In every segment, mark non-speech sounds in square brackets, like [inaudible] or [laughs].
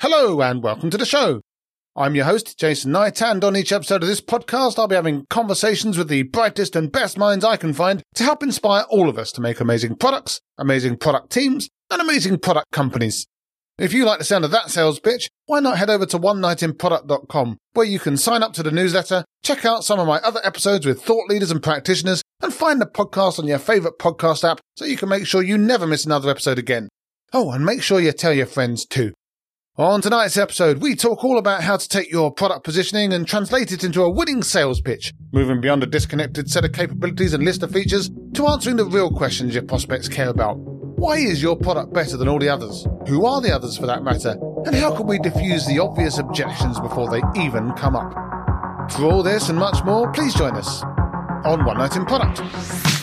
Hello and welcome to the show. I'm your host, Jason Knight, and on each episode of this podcast, I'll be having conversations with the brightest and best minds I can find to help inspire all of us to make amazing products, amazing product teams, and amazing product companies. If you like the sound of that sales pitch, why not head over to onenightinproduct.com, where you can sign up to the newsletter, check out some of my other episodes with thought leaders and practitioners, and find the podcast on your favorite podcast app so you can make sure you never miss another episode again. Oh, and make sure you tell your friends too. On tonight's episode, we talk all about how to take your product positioning and translate it into a winning sales pitch, moving beyond a disconnected set of capabilities and list of features to answering the real questions your prospects care about. Why is your product better than all the others? Who are the others for that matter? And how can we diffuse the obvious objections before they even come up? For all this and much more, please join us on One Night in Product.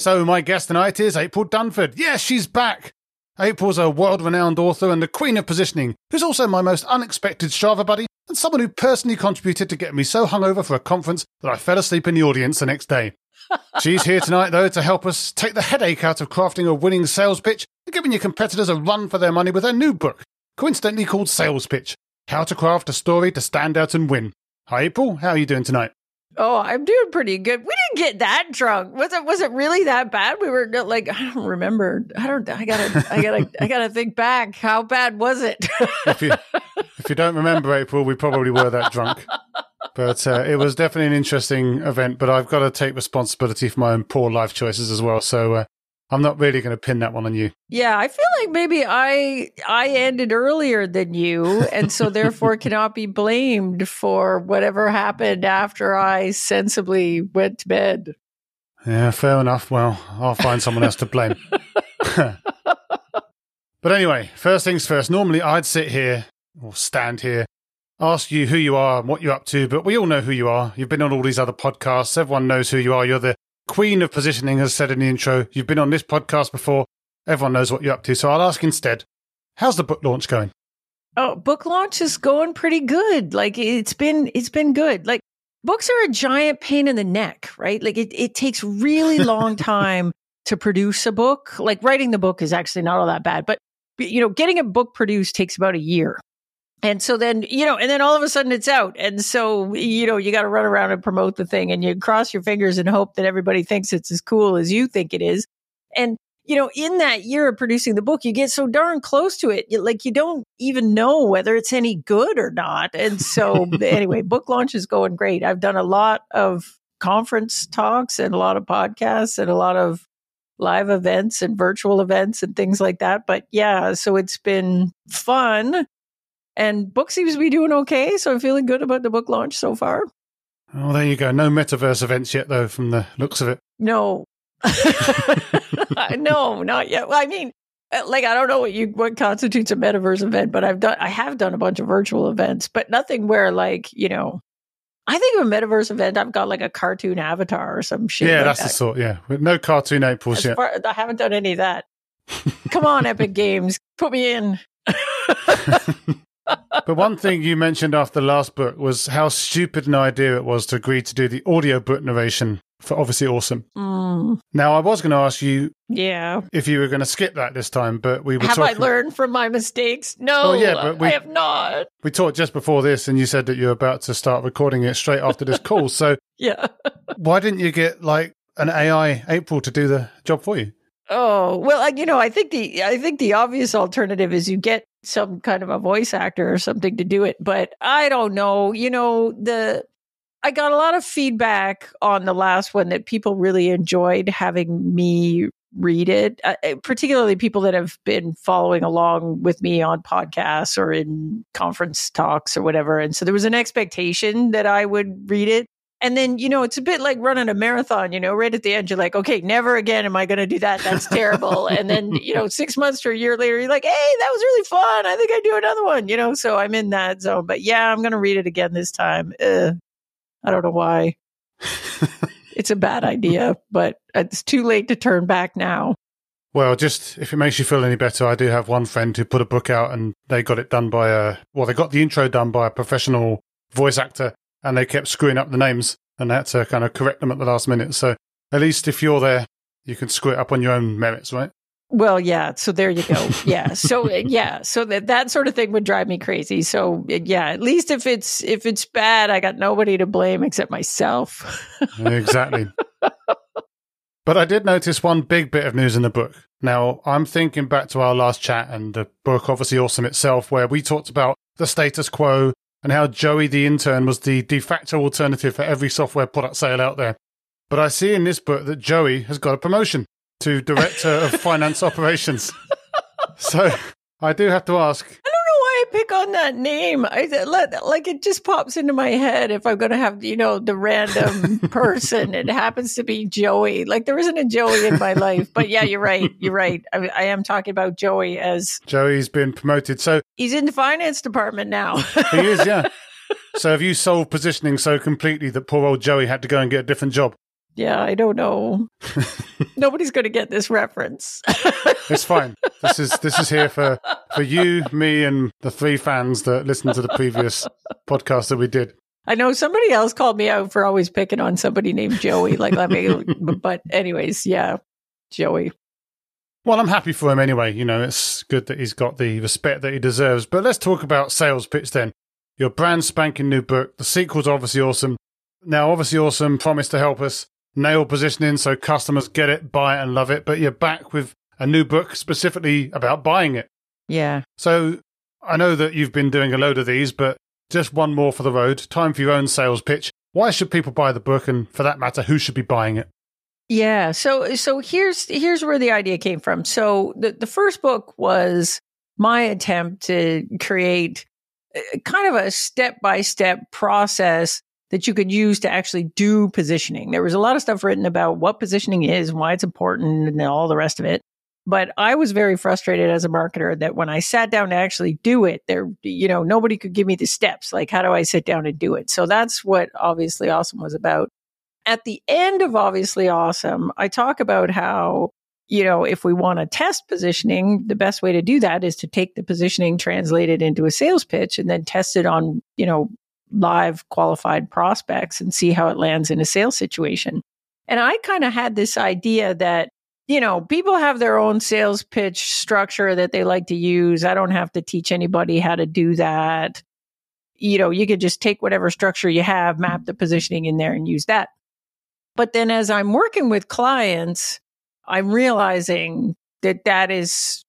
So, my guest tonight is April Dunford. Yes, she's back. April's a world renowned author and the queen of positioning, who's also my most unexpected Strava buddy and someone who personally contributed to get me so hungover for a conference that I fell asleep in the audience the next day. [laughs] She's here tonight, though, to help us take the headache out of crafting a winning sales pitch and giving your competitors a run for their money with her new book, coincidentally called Sales Pitch How to Craft a Story to Stand Out and Win. Hi, April. How are you doing tonight? Oh, I'm doing pretty good. We didn't get that drunk. Was it was it really that bad? We were like I don't remember. I don't I got to I got to I got to think back. How bad was it? if you if you don't remember April, we probably were that drunk. But uh, it was definitely an interesting event, but I've got to take responsibility for my own poor life choices as well. So uh, I'm not really going to pin that one on you. Yeah, I feel like maybe I I ended earlier than you, and so [laughs] therefore cannot be blamed for whatever happened after I sensibly went to bed. Yeah, fair enough. Well, I'll find someone else to blame. [laughs] but anyway, first things first. Normally, I'd sit here or stand here, ask you who you are and what you're up to, but we all know who you are. You've been on all these other podcasts. Everyone knows who you are. You're the queen of positioning, has said in the intro. You've been on this podcast before. Everyone knows what you're up to. So I'll ask instead, how's the book launch going? Oh, book launch is going pretty good. Like it's been it's been good. Like books are a giant pain in the neck, right? Like it, it takes really [laughs] long time to produce a book. Like writing the book is actually not all that bad, but you know, getting a book produced takes about a year. And so then, you know, and then all of a sudden it's out. And so, you know, you got to run around and promote the thing and you cross your fingers and hope that everybody thinks it's as cool as you think it is. And, you know, in that year of producing the book, you get so darn close to it. You, like you don't even know whether it's any good or not. And so, [laughs] anyway, book launch is going great. I've done a lot of conference talks and a lot of podcasts and a lot of live events and virtual events and things like that. But yeah, so it's been fun and book seems to be doing okay, so I'm feeling good about the book launch so far. Oh, there you go. No metaverse events yet, though, from the looks of it. No, [laughs] [laughs] no, not yet. Well, I mean, uh, like I don't know what you what constitutes a metaverse event, but I've done I have done a bunch of virtual events, but nothing where like you know. I think of a metaverse event, I've got like a cartoon avatar or some shit. Yeah, like that's that. the sort. Yeah, With no cartoon Aprils yet. far- I haven't done any of that. [laughs] Come on, Epic Games, put me in. But one thing you mentioned after the last book was how stupid an idea it was to agree to do the audiobook narration for obviously awesome. Mm, Now, I was going to ask you yeah. if you were going to skip that this time, but we were Have I learned from my mistakes? No, Oh, yeah, but we- I have not. we talked just before this, and you said that you're about to start recording it straight after this call. So [laughs] Yeah. why didn't you get like an AI April to do the job for you? Oh well, you know, I think the I think the obvious alternative is you get some kind of a voice actor or something to do it, but I don't know. You know, the I got a lot of feedback on the last one that people really enjoyed having me read it, uh, uh, particularly people that have been following along with me on podcasts or in conference talks or whatever. And so there was an expectation that I would read it. And then, you know, it's a bit like running a marathon, you know, right at the end, you're like, okay, never again am I going to do that. That's terrible. [laughs] and then, you know, six months to a year later, you're like, hey, that was really fun. I think I'd do another one, you know, so I'm in that zone. But yeah, I'm going to read it again this time. Ugh. I don't know why. [laughs] it's a bad idea, but it's too late to turn back now. Well, just if it makes you feel any better, I do have one friend who put a book out and they got it done by a, well, they got the intro done by a professional voice actor and they kept screwing up the names and they had to kind of correct them at the last minute. So at least if you're there, you can screw it up on your own merits, right? Well, yeah. So there you go. [laughs] Yeah. So uh, yeah. So that that sort of thing would drive me crazy. So uh, yeah. At least if it's if it's bad, I got nobody to blame except myself. [laughs] exactly. But I did notice one big bit of news in the book. Now, I'm thinking back to our last chat and the book, obviously awesome itself, where we talked about the status quo and how Joey the intern was the de facto alternative for every software product sale out there. But I see in this book that Joey has got a promotion to Director of [laughs] Finance Operations. So I do have to ask pick on that name? I let like it just pops into my head if I'm going to have you know the random [laughs] person. it happens to be Joey. Like there isn't a Joey in my life, but yeah, you're right. You're right. I, I am talking about Joey as Joey's been promoted. So he's in the finance department now. he is, yeah. [laughs] So have you solved positioning so completely that poor old Joey had to go and get a different job? Yeah, I don't know. [laughs] Nobody's going to get this reference. [laughs] it's fine. This is this is here for for you, me, and the three fans that listened to the previous podcast that we did. I know somebody else called me out for always picking on somebody named Joey. Like, let me. [laughs] but anyways, yeah, Joey. Well, I'm happy for him anyway. You know, it's good that he's got the respect that he deserves. But let's talk about sales pitch then. Your brand spanking new book. The sequel's obviously awesome. Now, obviously awesome. Promise to help us nail positioning so customers get it, buy it, and love it. But you're back with a new book specifically about buying it. Yeah. So I know that you've been doing a load of these, but just one more for the road. Time for your own sales pitch. Why should people buy the book, and for that matter, who should be buying it? Yeah. So so here's here's where the idea came from. So the the first book was my attempt to create uh, kind of a step by step process that you could use to actually do positioning. There was a lot of stuff written about what positioning is and why it's important and all the rest of it. But I was very frustrated as a marketer that when I sat down to actually do it, there, you know, nobody could give me the steps. Like, how do I sit down and do it? So that's what Obviously Awesome was about. At the end of Obviously Awesome, I talk about how, you know, if we want to test positioning, the best way to do that is to take the positioning, translate it into a sales pitch, and then test it on, you know, live qualified prospects and see how it lands in a sales situation. And I kind of had this idea that, you know, people have their own sales pitch structure that they like to use. I don't have to teach anybody how to do that. You know, you could just take whatever structure you have, map the positioning in there and use that. But then as I'm working with clients, I'm realizing that that is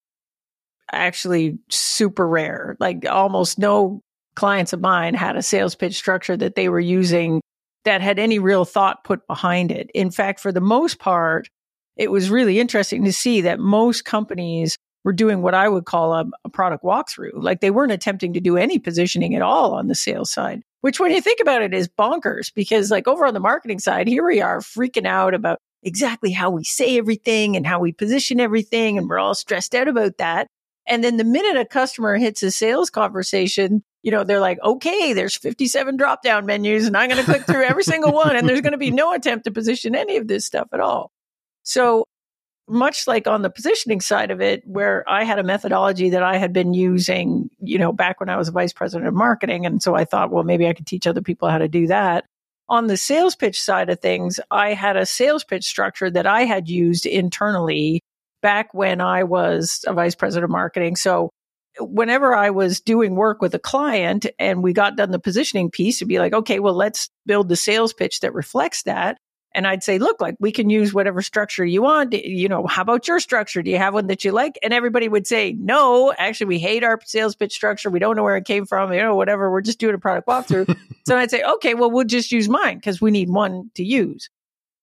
actually super rare. Like almost no clients of mine had a sales pitch structure that they were using that had any real thought put behind it. In fact, for the most part, it was really interesting to see that most companies were doing what I would call a, a, product walkthrough. Like they weren't attempting to do any positioning at all on the sales side, which when you think about it is bonkers because like over on the marketing side, here we are freaking out about exactly how we say everything and how we position everything. And we're all stressed out about that. And then the minute a customer hits a sales conversation, you know, they're like, okay, there's 57 drop down menus and I'm going to click through every single one. And there's going to be no attempt to position any of this stuff at all. So much like on the positioning side of it, where I had a methodology that I had been using, you know, back when I was a vice president of marketing. And so I thought, well, maybe I could teach other people how to do that. On the sales pitch side of things, I had a sales pitch structure that I had used internally back when I was a vice president of marketing. So whenever I was doing work with a client and we got done the positioning piece, to be like, okay, well, let's build the sales pitch that reflects that. And I'd say, look, like we can use whatever structure you want. You know, how about your structure? Do you have one that you like? And everybody would say, no, actually, we hate our sales pitch structure. We don't know where it came from. You know, whatever. We're just doing a product walkthrough. [laughs] so I'd say, okay, well, we'll just use mine because we need one to use.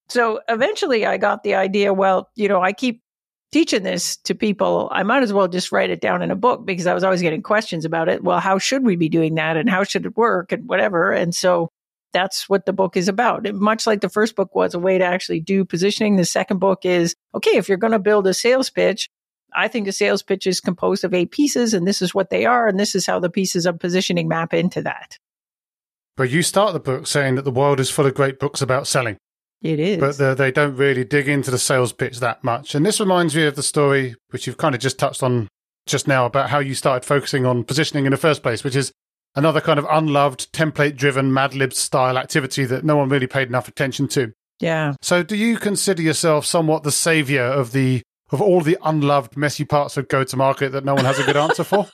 So eventually I got the idea, well, you know, I keep teaching this to people, I might as well just write it down in a book because I was always getting questions about it. Well, how should we be doing that and how should it work and whatever. And so that's what the book is about. And much like the first book was a way to actually do positioning. The second book is okay, if you're going to build a sales pitch, I think a sales pitch is composed of eight pieces and this is what they are. And this is how the pieces of positioning map into that. But you start the book saying that the world is full of great books about selling. It is. But the, they don't really dig into the sales pitch that much. And this reminds me of the story, which you've kind of just touched on just now, about how you started focusing on positioning in the first place, which is another kind of unloved, template driven, Mad Lib style activity that no one really paid enough attention to. Yeah. So, do you consider yourself somewhat the savior of the of all the unloved, messy parts of go to market that no one has a good answer for?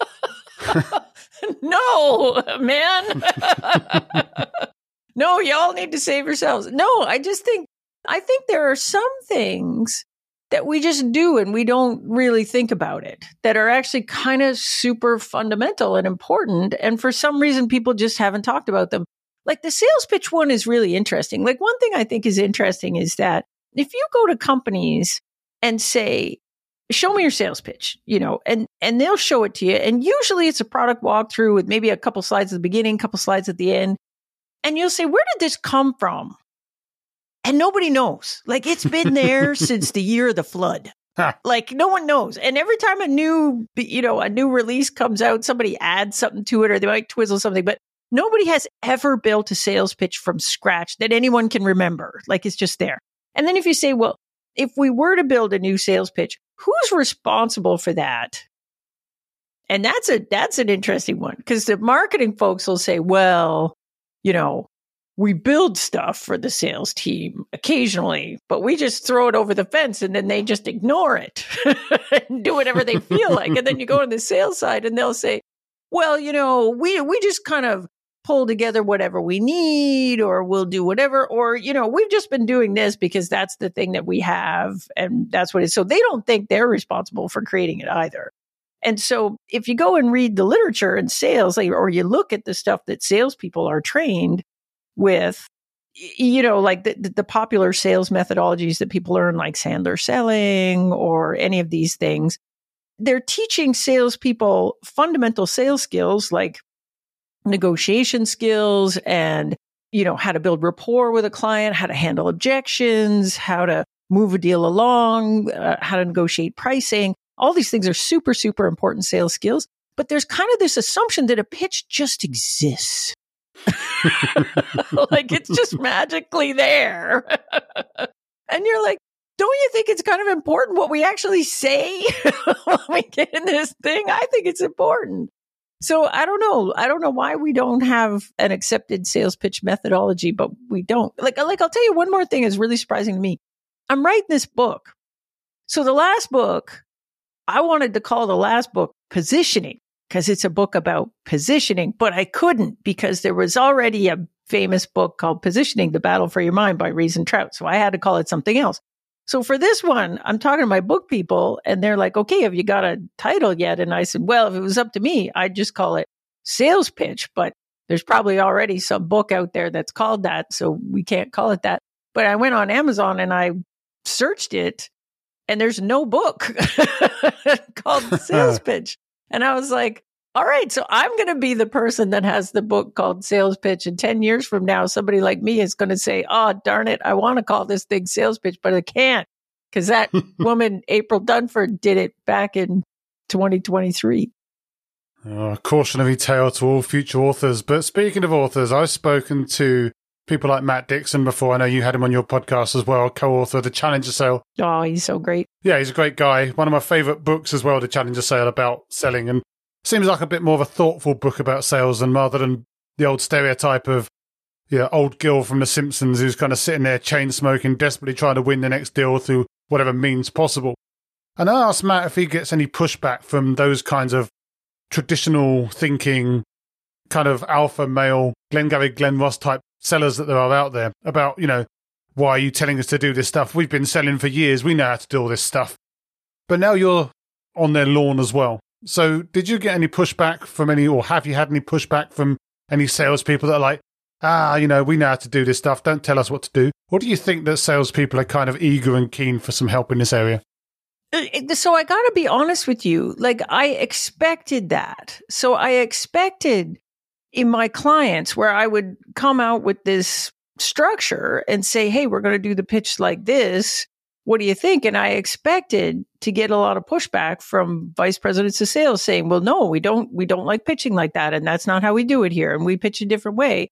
[laughs] no, man. [laughs] [laughs] no, y'all need to save yourselves. No, I just think I think there are some things that we just do and we don't really think about it that are actually kind of super fundamental and important. And for some reason, people just haven't talked about them. Like the sales pitch one is really interesting. Like one thing I think is interesting is that if you go to companies and say, show me your sales pitch, you know, and, and they'll show it to you. And usually it's a product walkthrough with maybe a couple slides at the beginning, couple slides at the end. And you'll say, where did this come from? And nobody knows. Like it's been there [laughs] since the year of the flood. Like no one knows. And every time a new, you know, a new release comes out, somebody adds something to it or they might twizzle something, but nobody has ever built a sales pitch from scratch that anyone can remember. Like it's just there. And then if you say, well, if we were to build a new sales pitch, who's responsible for that? And that's a that's an interesting one because the marketing folks will say, well, you know, we build stuff for the sales team occasionally, but we just throw it over the fence and then they just ignore it [laughs] and do whatever they feel like. And then you go on the sales side and they'll say, well, you know, we we just kind of pull together whatever we need or we'll do whatever or you know we've just been doing this because that's the thing that we have and that's what it is so they don't think they're responsible for creating it either and so if you go and read the literature in sales or you look at the stuff that salespeople are trained with you know like the, the popular sales methodologies that people learn like sandler selling or any of these things they're teaching salespeople fundamental sales skills like negotiation skills and, you know, how to build rapport with a client, how to handle objections, how to move a deal along, uh, how to negotiate pricing. All these things are super, super important sales skills. But there's kind of this assumption that a pitch just exists. [laughs] like it's just [laughs] magically there. [laughs] and you're like, don't you think it's kind of important what we actually say when we get in this thing? I think it's important. So I don't know. I don't know why we don't have an accepted sales pitch methodology, but we don't. Like, like I'll tell you one more thing is really surprising to me. I'm writing this book. So the last book, I wanted to call the last book positioning because it's a book about positioning, but I couldn't because there was already a famous book called Positioning, The Battle for Your Mind by Ries Trout. So I had to call it something else. So for this one, I'm talking to my book people and they're like, okay, have you got a title yet? And I said, well, if it was up to me, I'd just call it sales pitch, but there's probably already some book out there that's called that. So we can't call it that. But I went on Amazon and I searched it and there's no book [laughs] called sales [laughs] pitch. And I was like, all right, so I'm going to be the person that has the book called Sales Pitch. And 10 years from now, somebody like me is going to say, oh, darn it, I want to call this thing Sales Pitch, but I can't because that [laughs] woman, April Dunford, did it back in 2023. Oh, uh, cautionary tale to all future authors. But speaking of authors, I've spoken to people like Matt Dixon before. I know you had him on your podcast as well, co author of The Challenger Sale. Oh, he's so great. Yeah, he's a great guy. One of my favorite books as well, The Challenger Sale, about selling. And seems like a bit more of a thoughtful book about sales than rather than the old stereotype of yeah, old Gil from The Simpsons who's kind of sitting there chain smoking, desperately trying to win the next deal through whatever means possible. And I asked Matt if he gets any pushback from those kinds of traditional thinking, kind of alpha male, Glengarry, Glen Ross type sellers that there are out there about, you know, why are you telling us to do this stuff? We've been selling for years. We know how to do all this stuff. But now you're on their lawn as well. So, did you get any pushback from any, or have you had any pushback from any salespeople that are like, ah, you know, we know how to do this stuff. Don't tell us what to do. Or do you think that salespeople are kind of eager and keen for some help in this area? Uh, so I got to be honest with you. Like I expected that. So I expected in my clients where I would come out with this structure and say, Hey, we're going to do the pitch like this what do you think? And I expected to get a lot of pushback from vice presidents of sales saying, well, no, we don't, we don't like pitching like that. And that's not how we do it here. And we pitch a different way.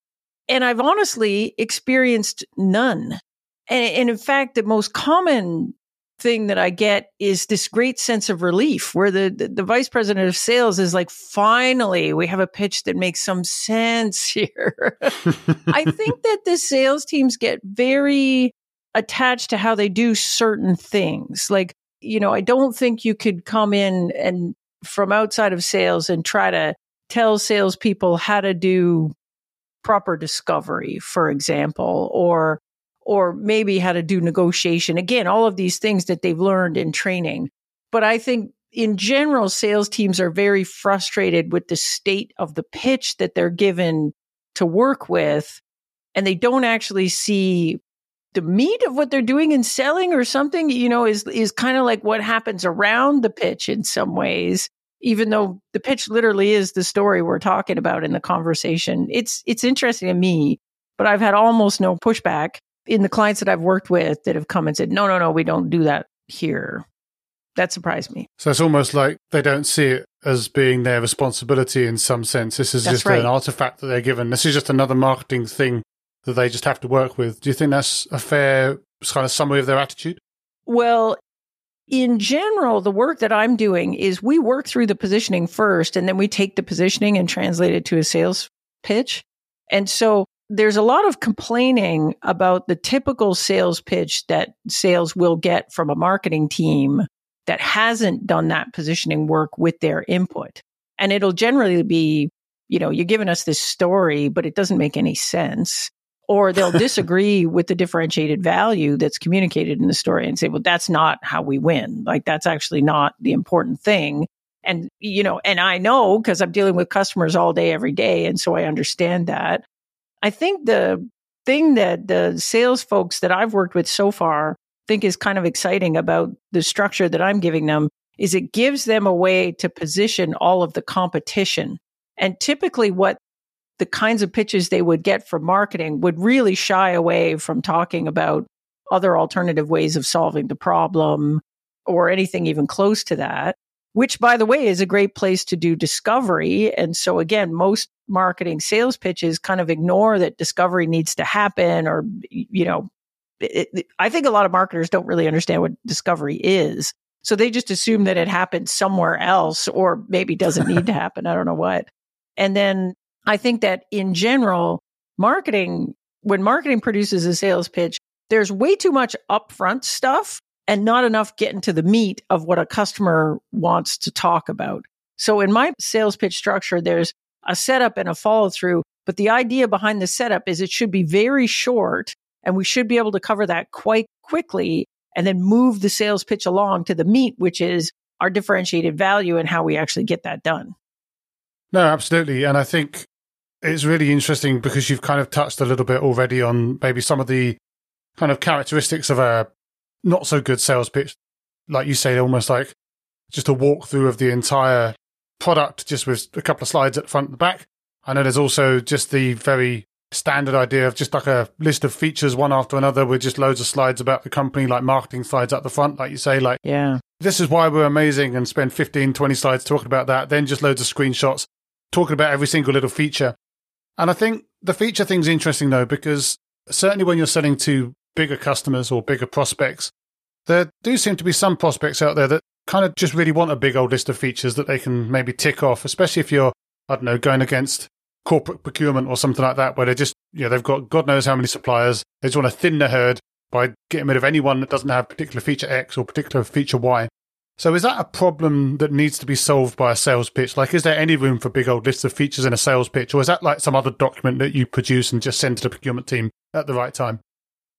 And I've honestly experienced none. And, and in fact, the most common thing that I get is this great sense of relief where the, the, the, vice president of sales is like, finally, we have a pitch that makes some sense [laughs] here. I think that the sales teams get very attached to how they do certain things. Like, you know, I don't think you could come in and from outside of sales and try to tell salespeople how to do proper discovery, for example, or or maybe how to do negotiation. Again, all of these things that they've learned in training. But I think in general, sales teams are very frustrated with the state of the pitch that they're given to work with. And they don't actually see the meat of what they're doing in selling or something, you know, is, is kind of like what happens around the pitch in some ways, even though the pitch literally is the story we're talking about in the conversation. It's, it's interesting to me, but I've had almost no pushback in the clients that I've worked with that have come and said, no, no, no, we don't do that here. That surprised me. So it's almost like they don't see it as being their responsibility in some sense. This is that's just right. an artifact that they're given. This is just another marketing thing that they just have to work with. Do you think that's a fair kind of summary of their attitude? Well, in general, the work that I'm doing is we work through the positioning first, and then we take the positioning and translate it to a sales pitch. And so there's a lot of complaining about the typical sales pitch that sales will get from a marketing team that hasn't done that positioning work with their input. And it'll generally be, you know, you're giving us this story, but it doesn't make any sense. Or they'll [laughs] disagree with the differentiated value that's communicated in the story and say, well, that's not how we win. Like, that's actually not the important thing. And, you know, and I know because I'm dealing with customers all day, every day. And so I understand that. I think the thing that the sales folks that I've worked with so far think is kind of exciting about the structure that I'm giving them is it gives them a way to position all of the competition. And typically what the kinds of pitches they would get from marketing would really shy away from talking about other alternative ways of solving the problem or anything even close to that which by the way is a great place to do discovery. And so again, most marketing sales pitches kind of ignore that discovery needs to happen or, you know, it, it, I think a lot of marketers don't really understand what discovery is. So they just assume that it happens somewhere else or maybe doesn't need to [laughs] happen. I don't know what. And then I think that in general, marketing, when marketing produces a sales pitch, there's way too much upfront stuff and not enough getting to the meat of what a customer wants to talk about. So in my sales pitch structure, there's a setup and a follow through. But the idea behind the setup is it should be very short and we should be able to cover that quite quickly and then move the sales pitch along to the meat, which is our differentiated value and how we actually get that done. No, absolutely. And I think it's really interesting because you've kind of touched a little bit already on maybe some of the kind of characteristics of a not so good sales pitch. Like you say, almost like just a walkthrough of the entire product, just with a couple of slides at the front and the back. I know there's also just the very standard idea of just like a list of features one after another with just loads of slides about the company, like marketing slides at the front, like you say, like, yeah, this is why we're amazing and spend 15, 20 slides talking about that. Then just loads of screenshots talking about every single little feature. And I think the feature thing's interesting though, because certainly when you're selling to bigger customers or bigger prospects, there do seem to be some prospects out there that kind of just really want a big old list of features that they can maybe tick off, especially if you're, I don't know, going against corporate procurement or something like that, where they just, you know, they've got God knows how many suppliers. They just want to thin the herd by getting rid of anyone that doesn't have particular feature X or particular feature Y. So is that a problem that needs to be solved by a sales pitch? Like, is there any room for big old lists of features in a sales pitch? Or is that like some other document that you produce and just send to the procurement team at the right time?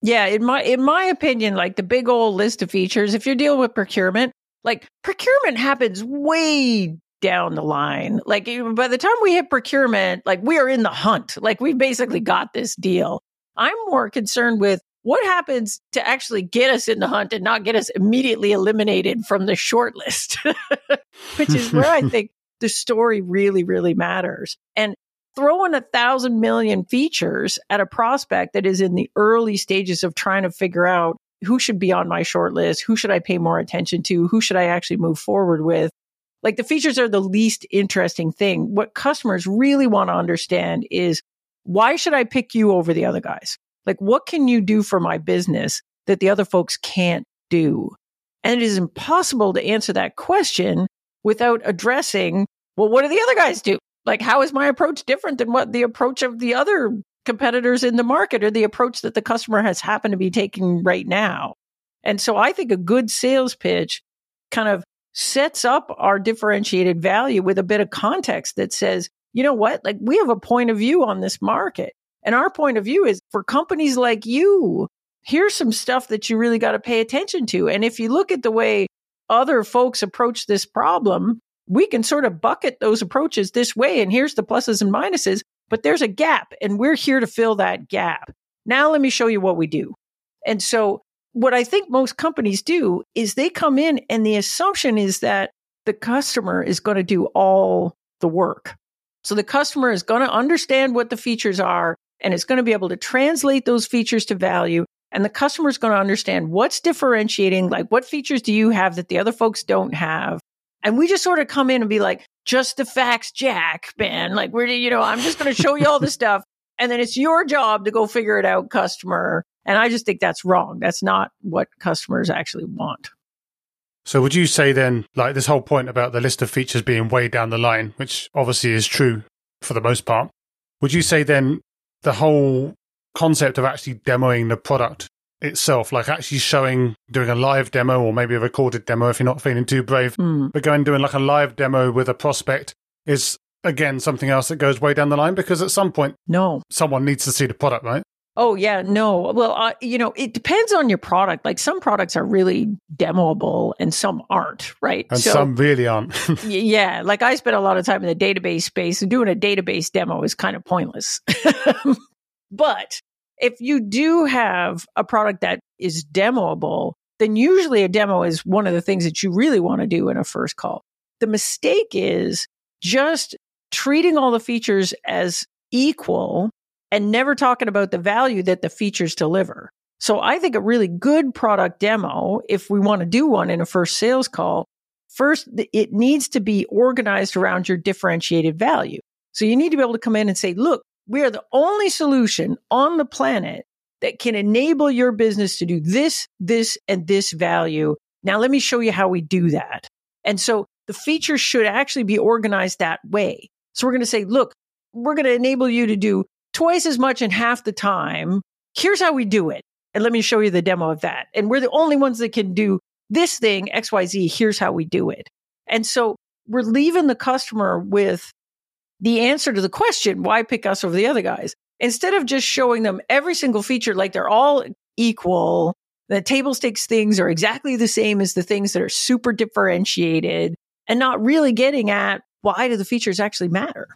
Yeah, in my in my opinion, like the big old list of features, if you're dealing with procurement, like procurement happens way down the line. Like by the time we hit procurement, like we are in the hunt. Like we've basically got this deal. I'm more concerned with what happens to actually get us in the hunt and not get us immediately eliminated from the short list, [laughs] which is where I [laughs] think the story really, really matters. And throwing a thousand million features at a prospect that is in the early stages of trying to figure out who should be on my short list, who should I pay more attention to, who should I actually move forward with. Like the features are the least interesting thing. What customers really want to understand is why should I pick you over the other guys? Like what can you do for my business that the other folks can't do? And it is impossible to answer that question without addressing, well, what do the other guys do? Like, how is my approach different than what the approach of the other competitors in the market or the approach that the customer has happened to be taking right now? And so I think a good sales pitch kind of sets up our differentiated value with a bit of context that says, you know what? Like we have a point of view on this market. And our point of view is for companies like you, here's some stuff that you really got to pay attention to. And if you look at the way other folks approach this problem, we can sort of bucket those approaches this way. And here's the pluses and minuses, but there's a gap and we're here to fill that gap. Now let me show you what we do. And so what I think most companies do is they come in and the assumption is that the customer is going to do all the work. So the customer is going to understand what the features are and it's going to be able to translate those features to value. And the customer is going to understand what's differentiating, like what features do you have that the other folks don't have? And we just sort of come in and be like, just the facts, Jack, man. Like, we're, you know, I'm just going to show you all the [laughs] stuff. And then it's your job to go figure it out, customer. And I just think that's wrong. That's not what customers actually want. So would you say then, like this whole point about the list of features being way down the line, which obviously is true for the most part, would you say then the whole concept of actually demoing the product itself, like actually showing, doing a live demo or maybe a recorded demo if you're not feeling too brave, mm. but going doing like a live demo with a prospect is again something else that goes way down the line because at some point, no, someone needs to see the product, right? Oh yeah, no. Well, uh, you know, it depends on your product. Like some products are really demoable and some aren't, right? And so, some really aren't. [laughs] yeah, like I spent a lot of time in the database space and doing a database demo is kind of pointless. [laughs] but if you do have a product that is demoable, then usually a demo is one of the things that you really want to do in a first call. The mistake is just treating all the features as equal and never talking about the value that the features deliver. So I think a really good product demo, if we want to do one in a first sales call, first, it needs to be organized around your differentiated value. So you need to be able to come in and say, look, we are the only solution on the planet that can enable your business to do this, this, and this value. Now, let me show you how we do that. And so the features should actually be organized that way. So we're going to say, look, we're going to enable you to do twice as much in half the time. Here's how we do it. And let me show you the demo of that. And we're the only ones that can do this thing, XYZ. Here's how we do it. And so we're leaving the customer with the answer to the question, why pick us over the other guys? Instead of just showing them every single feature like they're all equal, the table stakes things are exactly the same as the things that are super differentiated and not really getting at why do the features actually matter?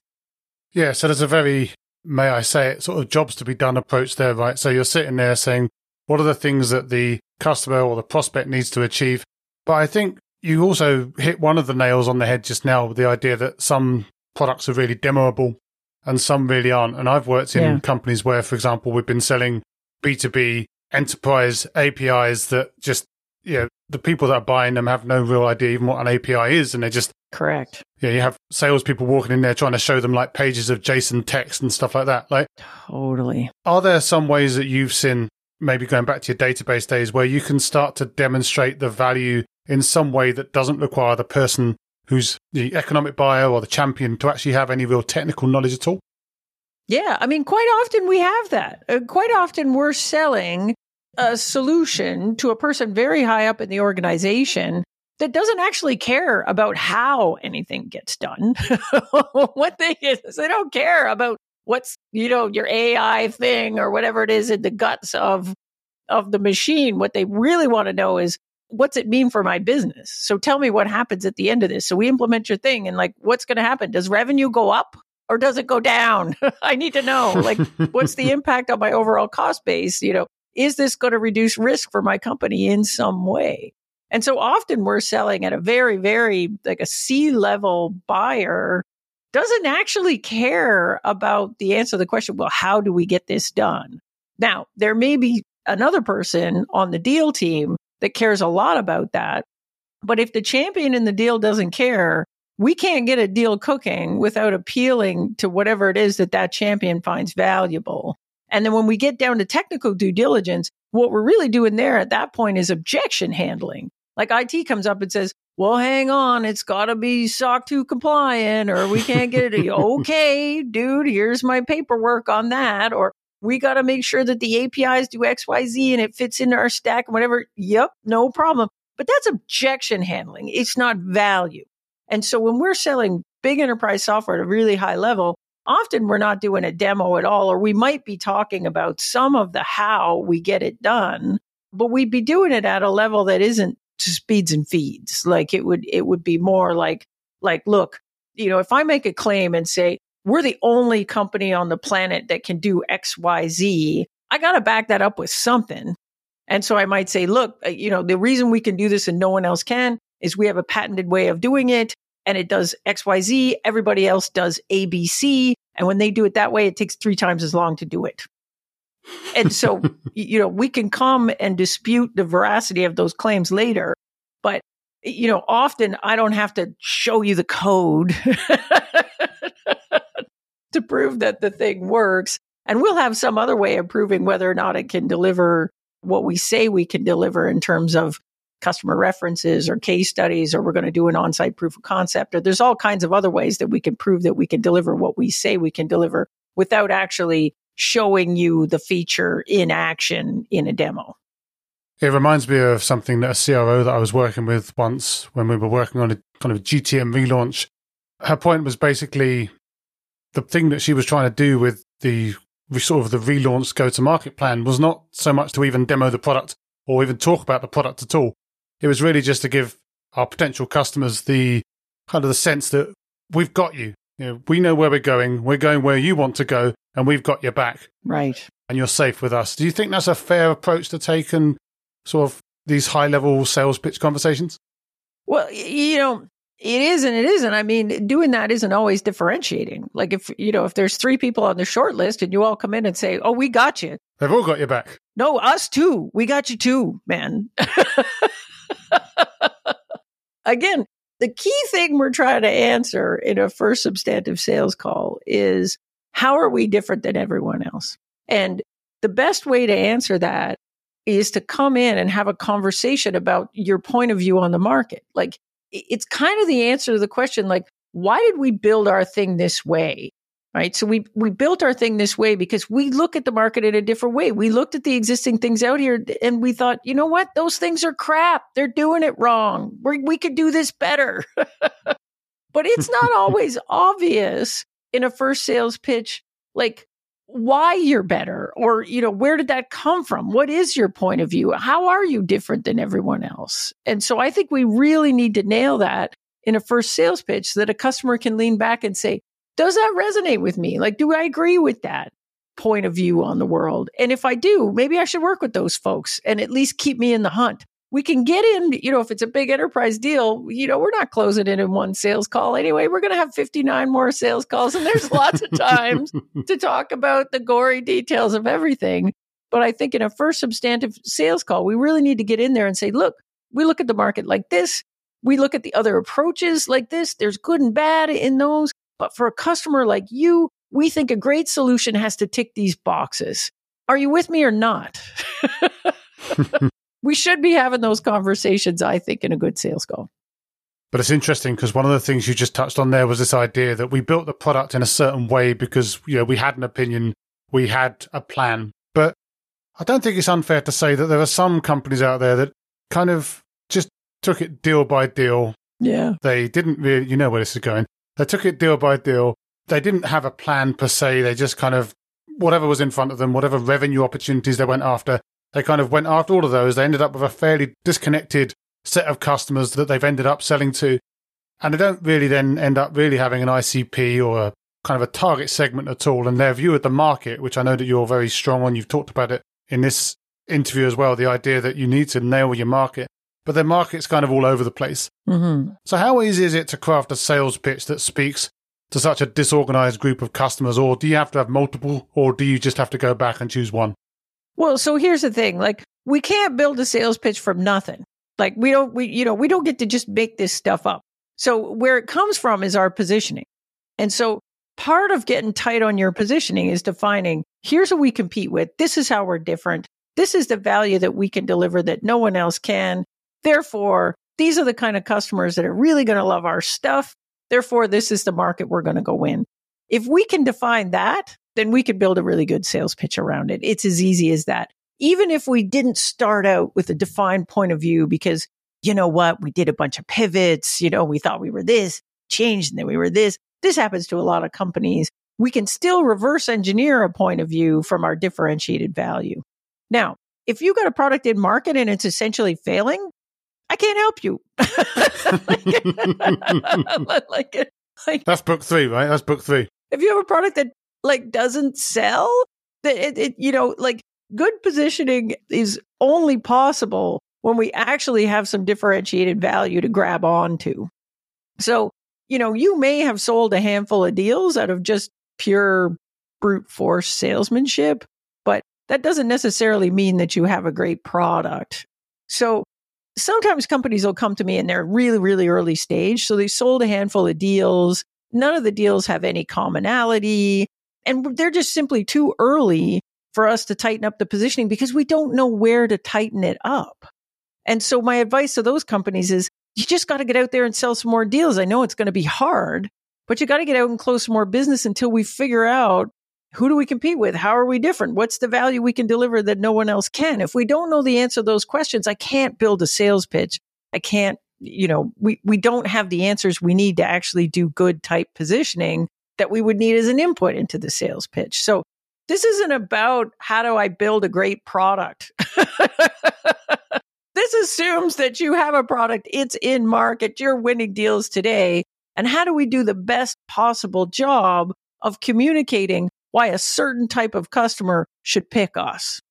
Yeah, so there's a very may I say it, sort of jobs to be done approach there, right? So you're sitting there saying, what are the things that the customer or the prospect needs to achieve? But I think you also hit one of the nails on the head just now with the idea that some products are really demoable and some really aren't. And I've worked in yeah. companies where, for example, we've been selling B2B enterprise APIs that just, you know, the people that are buying them have no real idea even what an API is. And they're just Correct. Yeah, you have salespeople walking in there trying to show them like pages of JSON text and stuff like that. Like, totally. Are there some ways that you've seen, maybe going back to your database days, where you can start to demonstrate the value in some way that doesn't require the person who's the economic buyer or the champion to actually have any real technical knowledge at all? Yeah, I mean, quite often we have that. Uh, quite often we're selling a solution to a person very high up in the organization that doesn't actually care about how anything gets done. [laughs] what they is they don't care about what's you know your AI thing or whatever it is in the guts of of the machine. What they really want to know is what's it mean for my business. So tell me what happens at the end of this. So we implement your thing and like what's going to happen? Does revenue go up? Or does it go down? [laughs] I need to know. Like, what's the [laughs] impact on my overall cost base? You know, is this going to reduce risk for my company in some way? And so often we're selling at a very, very like a C level buyer doesn't actually care about the answer to the question, well, how do we get this done? Now, there may be another person on the deal team that cares a lot about that. But if the champion in the deal doesn't care, we can't get a deal cooking without appealing to whatever it is that that champion finds valuable. And then when we get down to technical due diligence, what we're really doing there at that point is objection handling. Like IT comes up and says, well, hang on, it's got to be SOC 2 compliant or we can't get it. [laughs] okay, dude, here's my paperwork on that. Or we got to make sure that the APIs do XYZ and it fits into our stack and whatever. Yep, no problem. But that's objection handling. It's not value. And so when we're selling big enterprise software at a really high level, often we're not doing a demo at all, or we might be talking about some of the how we get it done, but we'd be doing it at a level that isn't speeds and feeds. Like it would, it would be more like, like, look, you know, if I make a claim and say, we're the only company on the planet that can do X, Y, Z, I got to back that up with something. And so I might say, look, uh, you know, the reason we can do this and no one else can is we have a patented way of doing it and it does XYZ. Everybody else does ABC. And when they do it that way, it takes three times as long to do it. And so, [laughs] you know, we can come and dispute the veracity of those claims later. But, you know, often I don't have to show you the code [laughs] to prove that the thing works. And we'll have some other way of proving whether or not it can deliver what we say we can deliver in terms of customer references or case studies, or we're going to do an on site proof of concept, or there's all kinds of other ways that we can prove that we can deliver what we say we can deliver without actually showing you the feature in action in a demo. It reminds me of something that a CRO that I was working with once when we were working on a kind of GTM relaunch. Her point was basically the thing that she was trying to do with the sort of the relaunch go to market plan was not so much to even demo the product or even talk about the product at all. It was really just to give our potential customers the kind of the sense that we've got you. You know, we know where we're going. We're going where you want to go, and we've got your back. Right. And you're safe with us. Do you think that's a fair approach to take in sort of these high level sales pitch conversations? Well, you know, it is and it isn't. I mean, doing that isn't always differentiating. Like if you know, if there's three people on the short list and you all come in and say, "Oh, we got you," they've all got your back. No, us too. We got you too, man. [laughs] Again, the key thing we're trying to answer in a first substantive sales call is how are we different than everyone else? And the best way to answer that is to come in and have a conversation about your point of view on the market. Like it's kind of the answer to the question like why did we build our thing this way? right? So we we built our thing this way because we look at the market in a different way. We looked at the existing things out here and we thought, you know what? Those things are crap. They're doing it wrong. we we could do this better. [laughs] but it's not [laughs] always obvious in a first sales pitch, like why you're better or you know where did that come from what is your point of view how are you different than everyone else and so i think we really need to nail that in a first sales pitch so that a customer can lean back and say does that resonate with me? Like, do I agree with that point of view on the world? And if I do, maybe I should work with those folks and at least keep me in the hunt. We can get in, you know, if it's a big enterprise deal, you know, we're not closing it in one sales call anyway. We're going to have 59 more sales calls, and there's lots of times [laughs] to talk about the gory details of everything. But I think in a first substantive sales call, we really need to get in there and say, look, we look at the market like this. We look at the other approaches like this. There's good and bad in those. But for a customer like you, we think a great solution has to tick these boxes. Are you with me or not? [laughs] [laughs] we should be having those conversations, I think, in a good sales call. But it's interesting because one of the things you just touched on there was this idea that we built the product in a certain way because, you know, we had an opinion, we had a plan. But I don't think it's unfair to say that there are some companies out there that kind of just took it deal by deal. Yeah. They didn't really, you know where this is going. They took it deal by deal. They didn't have a plan per se. They just kind of, whatever was in front of them, whatever revenue opportunities they went after, they kind of went after all of those. They ended up with a fairly disconnected set of customers that they've ended up selling to. And they don't really then end up really having an ICP or a kind of a target segment at all. And their view of the market, which I know that you're very strong on, you've talked about it in this interview as well, the idea that you need to nail your market but their market's kind of all over the place. Mm-hmm. So, how easy is it to craft a sales pitch that speaks to such a disorganized group of customers, or do you have to have multiple, or do you just have to go back and choose one? Well, so here's the thing like, we can't build a sales pitch from nothing. Like, we don't, we, you know, we don't get to just make this stuff up. So, where it comes from is our positioning. And so, part of getting tight on your positioning is defining here's what we compete with. This is how we're different. This is the value that we can deliver that no one else can Therefore, these are the kind of customers that are really going to love our stuff. Therefore, this is the market we're going to go in. If we can define that, then we could build a really good sales pitch around it. It's as easy as that. Even if we didn't start out with a defined point of view, because you know what? We did a bunch of pivots. You know, we thought we were this, changed, and then we were this. This happens to a lot of companies. We can still reverse engineer a point of view from our differentiated value. Now, if you got a product in market and it's essentially failing, I can't help you. [laughs] [laughs] like, like, like, That's book three, right? That's book three. If you have a product that like doesn't sell, that it, it, you know, like good positioning is only possible when we actually have some differentiated value to grab onto. So, you know, you may have sold a handful of deals out of just pure brute force salesmanship, but that doesn't necessarily mean that you have a great product. So sometimes companies will come to me and they're really, really early stage. So they sold a handful of deals. None of the deals have any commonality and they're just simply too early for us to tighten up the positioning because we don't know where to tighten it up. And so my advice to those companies is you just got to get out there and sell some more deals. I know it's going to be hard, but you got to get out and close more business until we figure out who do we compete with? How are we different? What's the value we can deliver that no one else can? If we don't know the answer to those questions, I can't build a sales pitch. I can't, you know, we, we don't have the answers we need to actually do good type positioning that we would need as an input into the sales pitch. So this isn't about how do I build a great product. [laughs] this assumes that you have a product, it's in market, you're winning deals today. And how do we do the best possible job of communicating why a certain type of customer should pick us?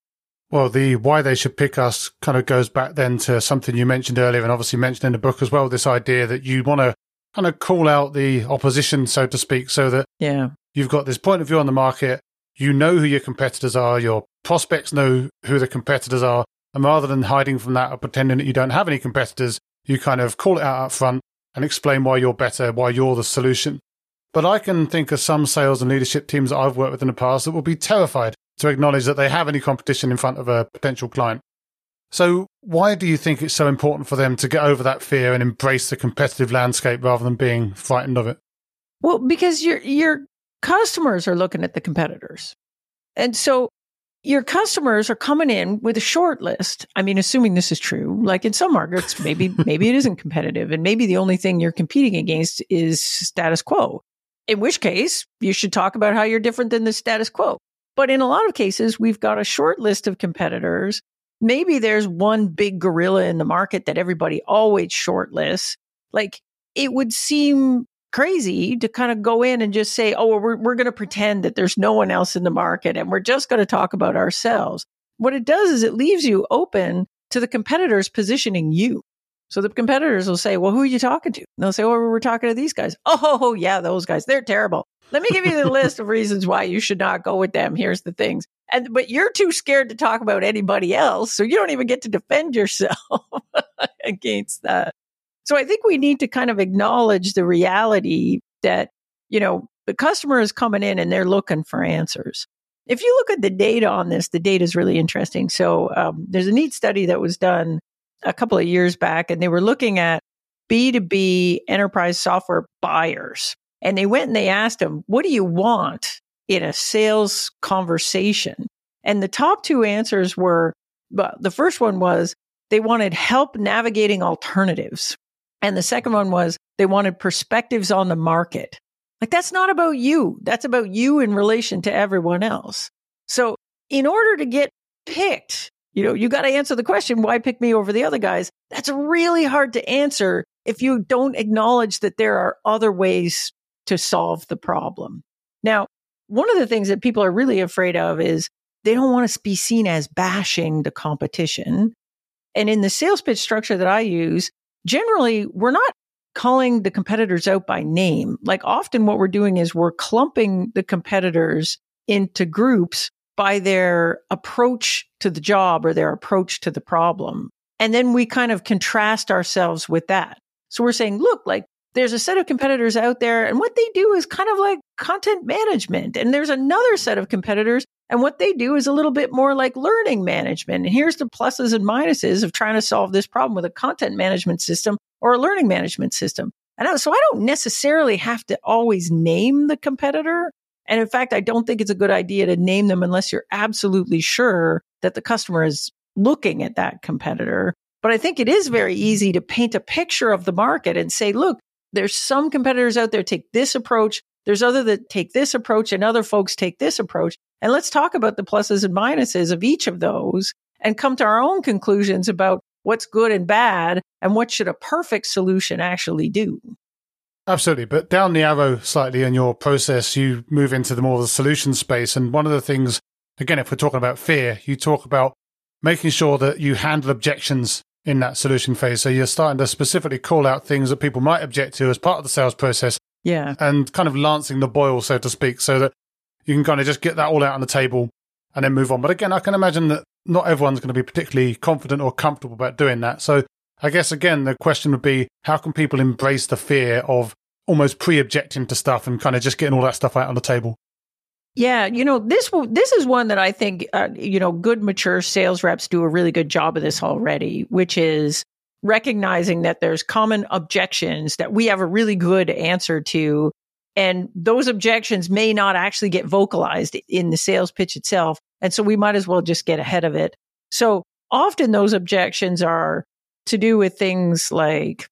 Well, the why they should pick us kind of goes back then to something you mentioned earlier and obviously mentioned in the book as well. This idea that you want to kind of call out the opposition, so to speak, so that yeah. you've got this point of view on the market. You know who your competitors are. Your prospects know who the competitors are. And rather than hiding from that or pretending that you don't have any competitors, you kind of call it out up front and explain why you're better, why you're the solution. But I can think of some sales and leadership teams that I've worked with in the past that will be terrified to acknowledge that they have any competition in front of a potential client. So, why do you think it's so important for them to get over that fear and embrace the competitive landscape rather than being frightened of it? Well, because your your customers are looking at the competitors. And so your customers are coming in with a short list. I mean, assuming this is true, like in some markets, maybe, [laughs] maybe it isn't competitive and maybe the only thing you're competing against is status quo. In which case you should talk about how you're different than the status quo. But in a lot of cases, we've got a short list of competitors. Maybe there's one big gorilla in the market that everybody always shortlists. Like it would seem crazy to kind of go in and just say, oh, well, we're, we're going to pretend that there's no one else in the market and we're just going to talk about ourselves. What it does is it leaves you open to the competitors positioning you. So the competitors will say, well, who are you talking to? And they'll say, oh, we're talking to these guys. [laughs] Oh, yeah, those guys, they're terrible. Let me give you the list of reasons why you should not go with them. Here's the things. And, but you're too scared to talk about anybody else. So you don't even get to defend yourself [laughs] against that. So I think we need to kind of acknowledge the reality that, you know, the customer is coming in and they're looking for answers. If you look at the data on this, the data is really interesting. So um, there's a neat study that was done a couple of years back, and they were looking at B2B enterprise software buyers. And they went and they asked them, what do you want in a sales conversation? And the top two answers were, well, the first one was they wanted help navigating alternatives. And the second one was they wanted perspectives on the market. Like that's not about you. That's about you in relation to everyone else. So in order to get picked, you know, you got to answer the question, why pick me over the other guys? That's really hard to answer if you don't acknowledge that there are other ways to solve the problem. Now, one of the things that people are really afraid of is they don't want to be seen as bashing the competition. And in the sales pitch structure that I use, generally we're not calling the competitors out by name. Like often what we're doing is we're clumping the competitors into groups by their approach to the job or their approach to the problem. And then we kind of contrast ourselves with that. So we're saying, look, like there's a set of competitors out there and what they do is kind of like content management. And there's another set of competitors And what they do is a little bit more like learning management. And here's the pluses and minuses of trying to solve this problem with a content management system or a learning management system. And so I don't necessarily have to always name the competitor. And in fact, I don't think it's a good idea to name them unless you're absolutely sure that the customer is looking at that competitor. But I think it is very easy to paint a picture of the market and say, look, there's some competitors out there take this approach. There's other that take this approach and other folks take this approach. And let's talk about the pluses and minuses of each of those and come to our own conclusions about what's good and bad and what should a perfect solution actually do. Absolutely. But down the arrow slightly in your process, you move into the more of the solution space. And one of the things, again, if we're talking about fear, you talk about making sure that you handle objections in that solution phase. So you're starting to specifically call out things that people might object to as part of the sales process. Yeah. And kind of lancing the boil, so to speak, so that you can kind of just get that all out on the table and then move on. But again, I can imagine that not everyone's going to be particularly confident or comfortable about doing that. So I guess again, the question would be how can people embrace the fear of almost pre objecting to stuff and kind of just getting all that stuff out on the table? Yeah, you know this this is one that I think uh, you know good mature sales reps do a really good job of this already, which is recognizing that there's common objections that we have a really good answer to and those objections may not actually get vocalized in the sales pitch itself and so we might as well just get ahead of it. So often those objections are to do with things like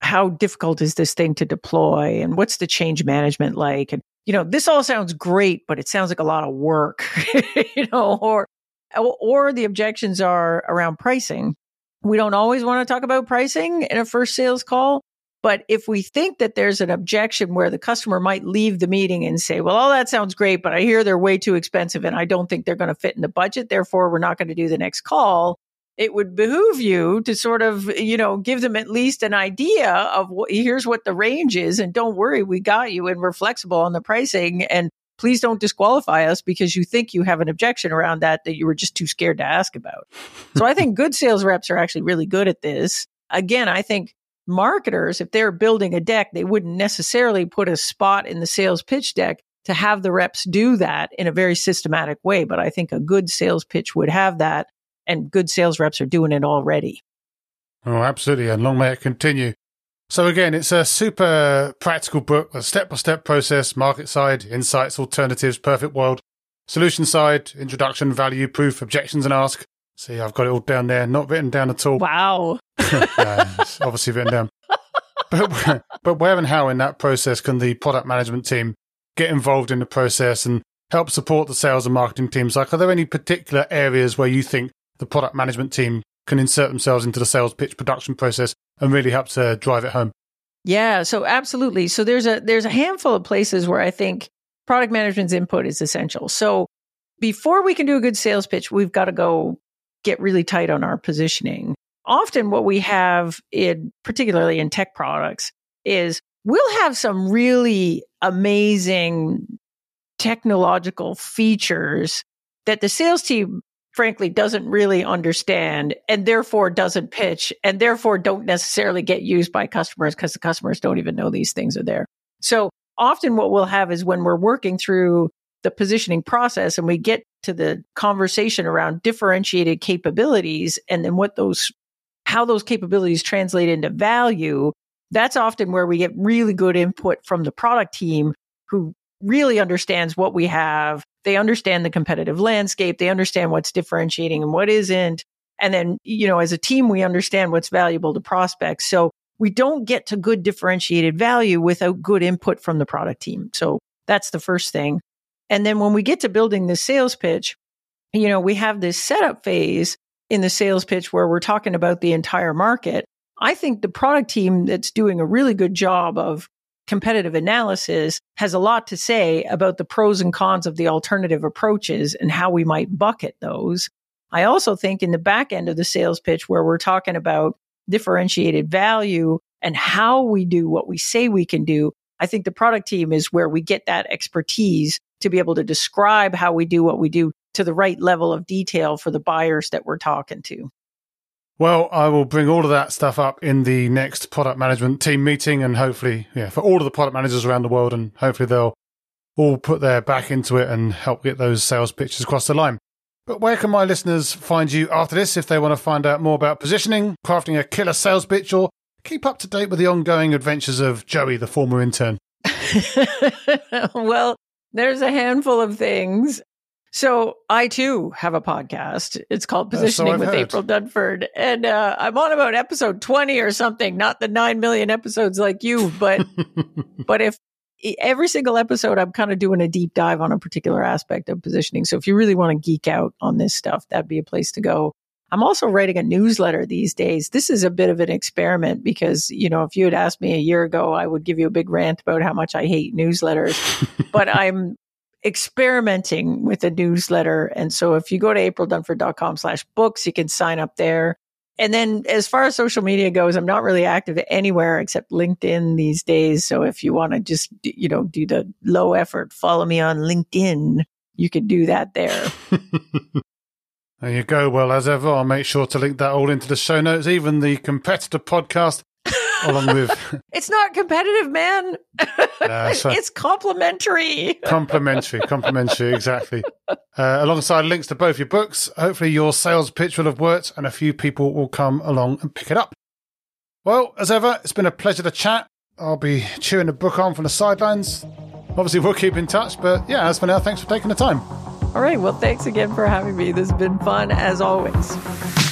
how difficult is this thing to deploy and what's the change management like and you know, this all sounds great, but it sounds like a lot of work, [laughs] you know, or, or the objections are around pricing. We don't always want to talk about pricing in a first sales call. But if we think that there's an objection where the customer might leave the meeting and say, well, all that sounds great, but I hear they're way too expensive and I don't think they're going to fit in the budget. Therefore, we're not going to do the next call it would behoove you to sort of, you know, give them at least an idea of what, here's what the range is. And don't worry, we got you and we're flexible on the pricing. And please don't disqualify us because you think you have an objection around that that you were just too scared to ask about. [laughs] so I think good sales reps are actually really good at this. Again, I think marketers, if they're building a deck, they wouldn't necessarily put a spot in the sales pitch deck to have the reps do that in a very systematic way. But I think a good sales pitch would have that and good sales reps are doing it already. Oh, absolutely. And long may it continue. So again, it's a super practical book, a step-by-step process, market side, insights, alternatives, perfect world, solution side, introduction, value, proof, objections and ask. See, I've got it all down there, not written down at all. Wow. [laughs] yeah, it's obviously written down. But, [laughs] but where and how in that process can the product management team get involved in the process and help support the sales and marketing teams? Like, are there any particular areas where you think the product management team can insert themselves into the sales pitch production process and really help to drive it home. Yeah, so absolutely. So there's a there's a handful of places where I think product management's input is essential. So before we can do a good sales pitch, we've got to go get really tight on our positioning. Often what we have in particularly in tech products is we'll have some really amazing technological features that the sales team frankly doesn't really understand and therefore doesn't pitch and therefore don't necessarily get used by customers because the customers don't even know these things are there. So often what we'll have is when we're working through the positioning process and we get to the conversation around differentiated capabilities and then what those how those capabilities translate into value that's often where we get really good input from the product team who really understands what we have. They understand the competitive landscape. They understand what's differentiating and what isn't. And then, you know, as a team, we understand what's valuable to prospects. So we don't get to good differentiated value without good input from the product team. So that's the first thing. And then when we get to building the sales pitch, you know, we have this setup phase in the sales pitch where we're talking about the entire market. I think the product team that's doing a really good job of competitive analysis has a lot to say about the pros and cons of the alternative approaches and how we might bucket those. I also think in the back end of the sales pitch where we're talking about differentiated value and how we do what we say we can do, I think the product team is where we get that expertise to be able to describe how we do what we do to the right level of detail for the buyers that we're talking to. Well, I will bring all of that stuff up in the next product management team meeting and hopefully, yeah, for all of the product managers around the world and hopefully they'll all put their back into it and help get those sales pitches across the line. But where can my listeners find you after this if they want to find out more about positioning, crafting a killer sales pitch, or keep up to date with the ongoing adventures of Joey, the former intern? [laughs] well, there's a handful of things. So I too have a podcast. It's called Positioning with heard. April Dunford, and uh, I'm on about episode 20 or something. Not the nine million episodes like you, but [laughs] but if every single episode I'm kind of doing a deep dive on a particular aspect of positioning. So if you really want to geek out on this stuff, that'd be a place to go. I'm also writing a newsletter these days. This is a bit of an experiment because, you know, if you had asked me a year ago, I would give you a big rant about how much I hate newsletters. but [laughs] I'm experimenting with a newsletter. And so if you go to aprildunford.com slash books, you can sign up there. And then as far as social media goes, I'm not really active anywhere except LinkedIn these days. So if you want to just, you know, do the low effort, follow me on LinkedIn, you can do that there. [laughs] There you go. Well, as ever, I'll make sure to link that all into the show notes, even the competitor podcast, along with. [laughs] it's not competitive, man. [laughs] Uh, so- it's complimentary. complimentary, complimentary, exactly. Uh, alongside links to both your books, hopefully your sales pitch will have worked and a few people will come along and pick it up. Well, as ever, it's been a pleasure to chat. I'll be cheering the book on from the sidelines. Obviously, we'll keep in touch, but yeah, as for now, thanks for taking the time. All right. Well, thanks again for having me. This has been fun as always.